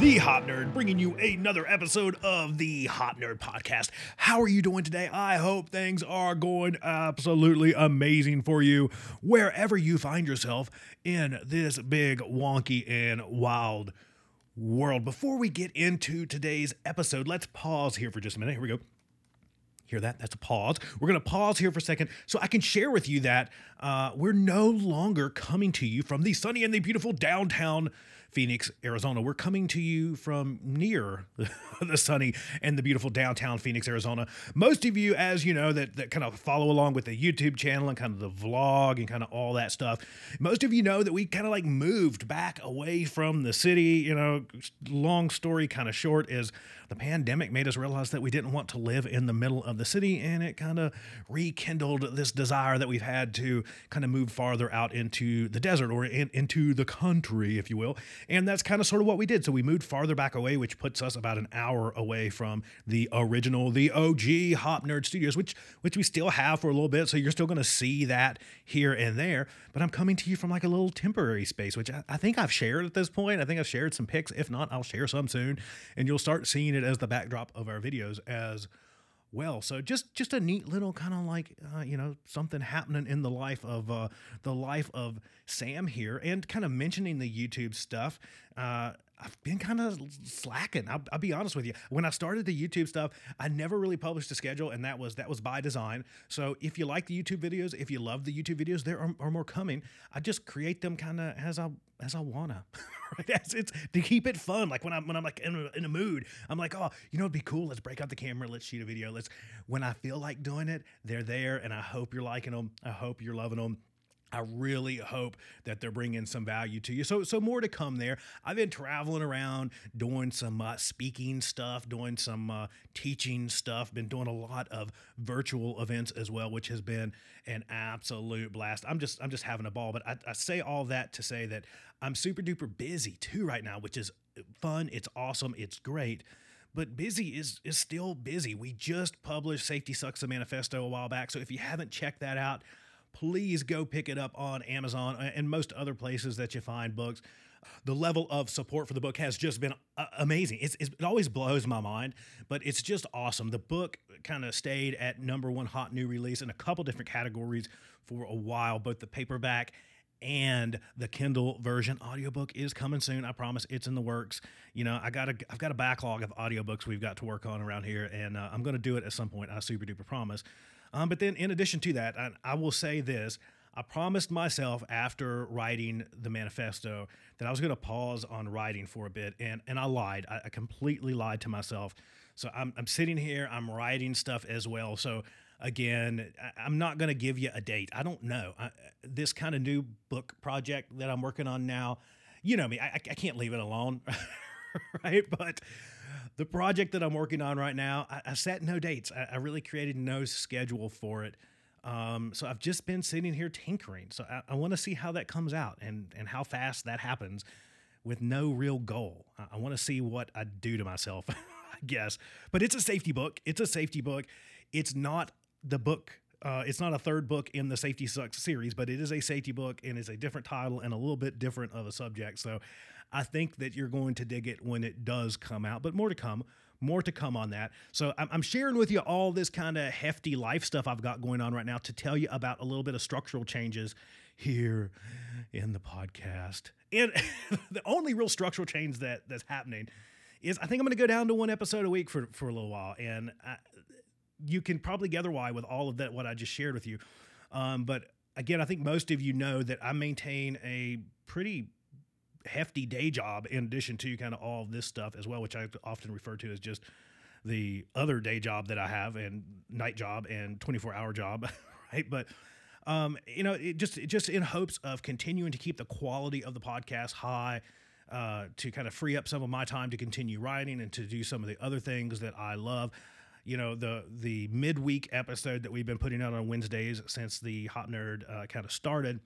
the Hop Nerd, bringing you another episode of the Hop Nerd Podcast. How are you doing today? I hope things are going absolutely amazing for you wherever you find yourself in this big, wonky, and wild world. Before we get into today's episode, let's pause here for just a minute. Here we go. Hear that? That's a pause. We're going to pause here for a second so I can share with you that uh, we're no longer coming to you from the sunny and the beautiful downtown Phoenix, Arizona. We're coming to you from near the sunny and the beautiful downtown Phoenix, Arizona. Most of you, as you know, that, that kind of follow along with the YouTube channel and kind of the vlog and kind of all that stuff, most of you know that we kind of like moved back away from the city. You know, long story kind of short is the pandemic made us realize that we didn't want to live in the middle of the city and it kind of rekindled this desire that we've had to kind of move farther out into the desert or in, into the country if you will and that's kind of sort of what we did. So we moved farther back away which puts us about an hour away from the original the og hop nerd studios which which we still have for a little bit so you're still going to see that here and there. But i'm coming to you from like a little temporary space which I, I think i've shared at this point. I think i've shared some pics. If not i'll share some soon. And you'll start seeing it as the backdrop of our videos as well. So just just a neat little kind of like uh, you know something happening in the life of uh, the life of sam here and kind of mentioning the youtube stuff. Uh, I've been kind of slacking. I'll, I'll, be honest with you. When I started the YouTube stuff, I never really published a schedule, and that was that was by design. So if you like the YouTube videos, if you love the YouTube videos, there are, are more coming. I just create them kind of as I as I wanna, right? As it's to keep it fun. Like when I'm when I'm like in a, in a mood, I'm like, oh, you know, it'd be cool. Let's break out the camera. Let's shoot a video. Let's. When I feel like doing it, they're there, and I hope you're liking them. I hope you're loving them. I really hope that they're bringing some value to you. So, so more to come there. I've been traveling around, doing some uh, speaking stuff, doing some uh, teaching stuff. Been doing a lot of virtual events as well, which has been an absolute blast. I'm just, I'm just having a ball. But I, I say all that to say that I'm super duper busy too right now, which is fun. It's awesome. It's great but busy is is still busy. We just published Safety Sucks the Manifesto a while back. So if you haven't checked that out, please go pick it up on Amazon and most other places that you find books. The level of support for the book has just been uh, amazing. It's, it's, it always blows my mind, but it's just awesome. The book kind of stayed at number one hot new release in a couple different categories for a while, both the paperback and the Kindle version audiobook is coming soon. I promise it's in the works. You know, I got a I've got a backlog of audiobooks we've got to work on around here and uh, I'm going to do it at some point. I super duper promise. Um, but then, in addition to that, I, I, will say this I promised myself after writing the manifesto that I was going to pause on writing for a bit, and, and I lied. I, I completely lied to myself. So I'm, I'm sitting here, I'm writing stuff as well. So again, I, am not going to give you a date. I don't know. I, this kind of new book project that I'm working on now, you know me, I, I can't leave it alone, right? But the project that I'm working on right now, I, I set no dates. I, I, really created no schedule for it. Um, so I've just been sitting here tinkering. So I, I want to see how that comes out and and how fast that happens with no real goal. I, want to see what I do to myself, I guess. But it's a safety book. It's a safety book. It's not the book uh, it's not a third book in the Safety Sucks series, but it is a safety book and it's a different title and a little bit different of a subject. So I think that you're going to dig it when it does come out, but more to come. More to come on that. So I'm sharing with you all this kind of hefty life stuff I've got going on right now to tell you about a little bit of structural changes here in the podcast. And the only real structural change that that's happening is I think I'm going to go down to one episode a week for for a little while, and I, you can probably gather why with all of that what I just shared with you. Um, but again, I think most of you know that I maintain a pretty hefty day job in addition to kind of all of this stuff as well, which I often refer to as just the other day job that I have and night job and 24 hour job, right? But um, you know, it just it just in hopes of continuing to keep the quality of the podcast high, uh, to kind of free up some of my time to continue writing and to do some of the other things that I love. You know, the the midweek episode that we've been putting out on Wednesdays since the Hop Nerd uh, kind of started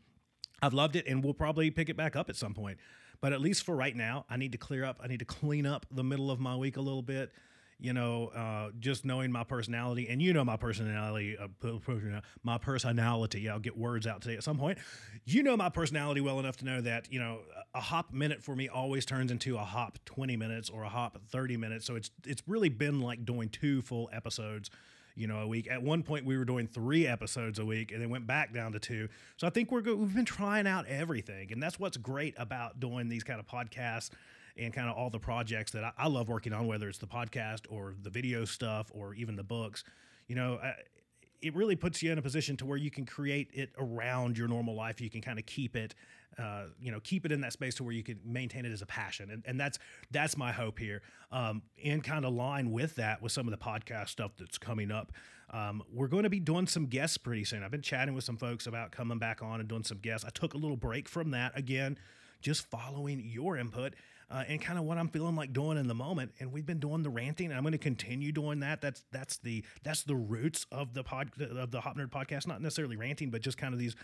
I've loved it, and we'll probably pick it back up at some point. But at least for right now, I need to clear up. I need to clean up the middle of my week a little bit you know, uh, just knowing my personality, and you know my personality, uh, my personality. I'll get words out today at some point. You know my personality well enough to know that you know a hop minute for me always turns into a hop twenty minutes or a hop thirty minutes. So it's it's really been like doing two full episodes you know, a week. At one point, we were doing three episodes a week, and then went back down to two. So I think we're good. We've been trying out everything, and that's what's great about doing these kind of podcasts and kind of all the projects that I, I, love working on, whether it's the podcast or the video stuff or even the books. You know, I, it really puts you in a position to where you can create it around your normal life. You can kind of keep it, uh, you know, keep it in that space to where you can maintain it as a passion, and, and that's that's my hope here. Um, in kind of line with that, with some of the podcast stuff that's coming up, um, we're going to be doing some guests pretty soon. I've been chatting with some folks about coming back on and doing some guests. I took a little break from that again, just following your input uh, and kind of what I'm feeling like doing in the moment. And we've been doing the ranting. And I'm going to continue doing that. That's that's the that's the roots of the pod of the Hop Nerd podcast. Not necessarily ranting, but just kind of these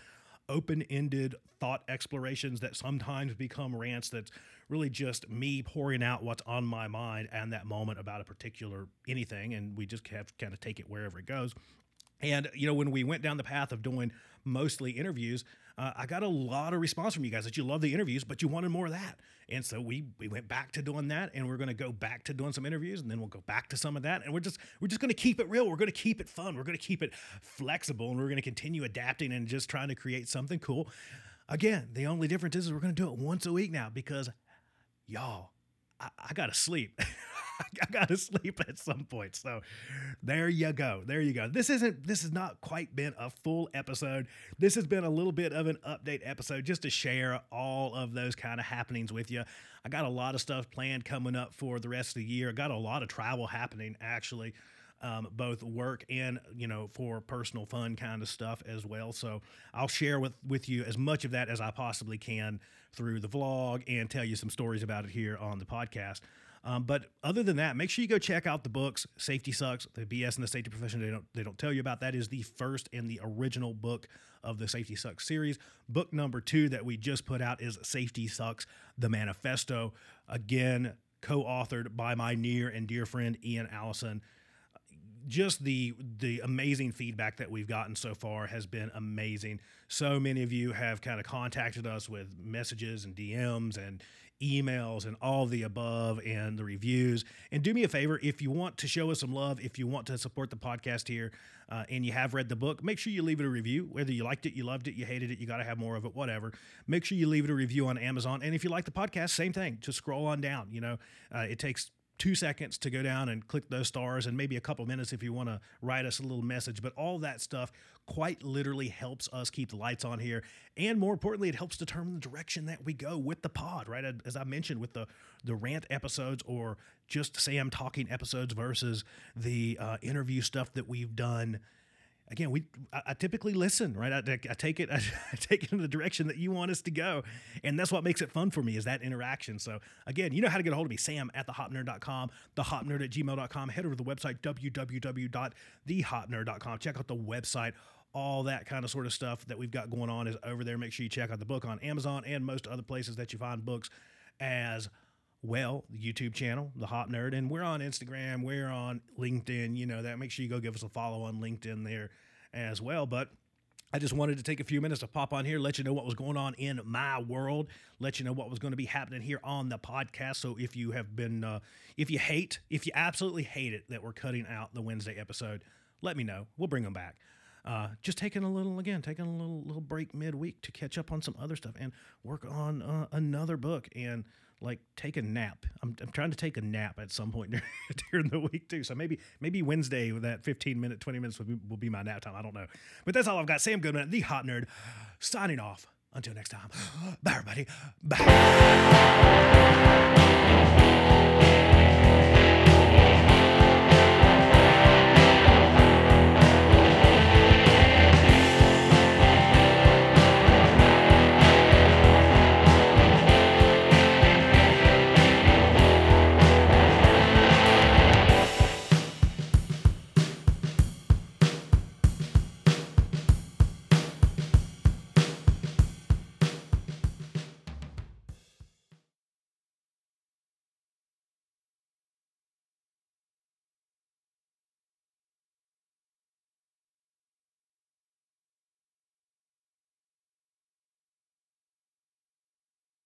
open-ended thought explorations that sometimes become rants. That's really just me pouring out what's on my mind and that moment about a particular anything, and we just have kind of take it wherever it goes. And you know, when we went down the path of doing mostly interviews, uh, I got a lot of response from you guys that you love the interviews, but you wanted more of that. And so we we went back to doing that, and we're going to go back to doing some interviews, and then we'll go back to some of that, and we're just we're just going to keep it real. We're going to keep it fun. We're going to keep it flexible, and we're going to continue adapting and just trying to create something cool. Again, the only difference is we're going to do it once a week now because y'all, I, I got to sleep. I gotta sleep at some point. So there you go. There you go. This isn't this has not quite been a full episode. This has been a little bit of an update episode just to share all of those kind of happenings with you. I got a lot of stuff planned coming up for the rest of the year. I got a lot of travel happening actually. Um, both work and you know for personal fun kind of stuff as well. So I'll share with with you as much of that as I possibly can through the vlog and tell you some stories about it here on the podcast. Um, but other than that, make sure you go check out the books. Safety sucks. The BS in the safety profession they don't they don't tell you about. That is the first and the original book of the Safety Sucks series. Book number two that we just put out is Safety Sucks: The Manifesto. Again, co-authored by my near and dear friend Ian Allison just the the amazing feedback that we've gotten so far has been amazing. So many of you have kind of contacted us with messages and DMs and emails and all the above and the reviews. And do me a favor if you want to show us some love, if you want to support the podcast here, uh, and you have read the book, make sure you leave it a review. Whether you liked it, you loved it, you hated it, you got to have more of it, whatever. Make sure you leave it a review on Amazon. And if you like the podcast, same thing. Just scroll on down. You know, uh, it takes two seconds to go down and click those stars and maybe a couple minutes if you want to write us a little message but all that stuff quite literally helps us keep the lights on here. And more importantly it helps determine the direction that we go with the pod right? As i mentioned with the the rant episodes or just sam talking episodes versus the uh, interview stuff that we've done again, we I, I typically listen, right? I, I take it, I, take it in the direction that you want us to go, and that's what makes it fun for me is that interaction. So again, you know how to get a hold of me, Sam at thehopnerd.com, thehopnerd at gmail.com. Head over to the website www.thehopnerd.com. Check out the website. All that kind of sort of stuff that we've got going on is over there. Make sure you check out the book on Amazon and most other places that you find books as well, the YouTube channel, The Hop Nerd, and we're on Instagram, we're on LinkedIn, you know, that make sure you go give us a follow on LinkedIn there as well. But I just wanted to take a few minutes to pop on here, let you know what was going on in my world, let you know what was going to be happening here on the podcast. So if you have been, uh, if you hate, if you absolutely hate it that we're cutting out the Wednesday episode, let me know. We'll bring them back. Uh, just taking a little again, taking a little little break midweek to catch up on some other stuff and work on uh, another book and like take a nap. I'm, I'm trying to take a nap at some point during the week too. So maybe maybe Wednesday with that 15 minute, 20 minutes will be, will be my nap time. I don't know. But that's all I've got. Sam Goodman, the hop Nerd, signing off. Until next time. Bye everybody. Bye.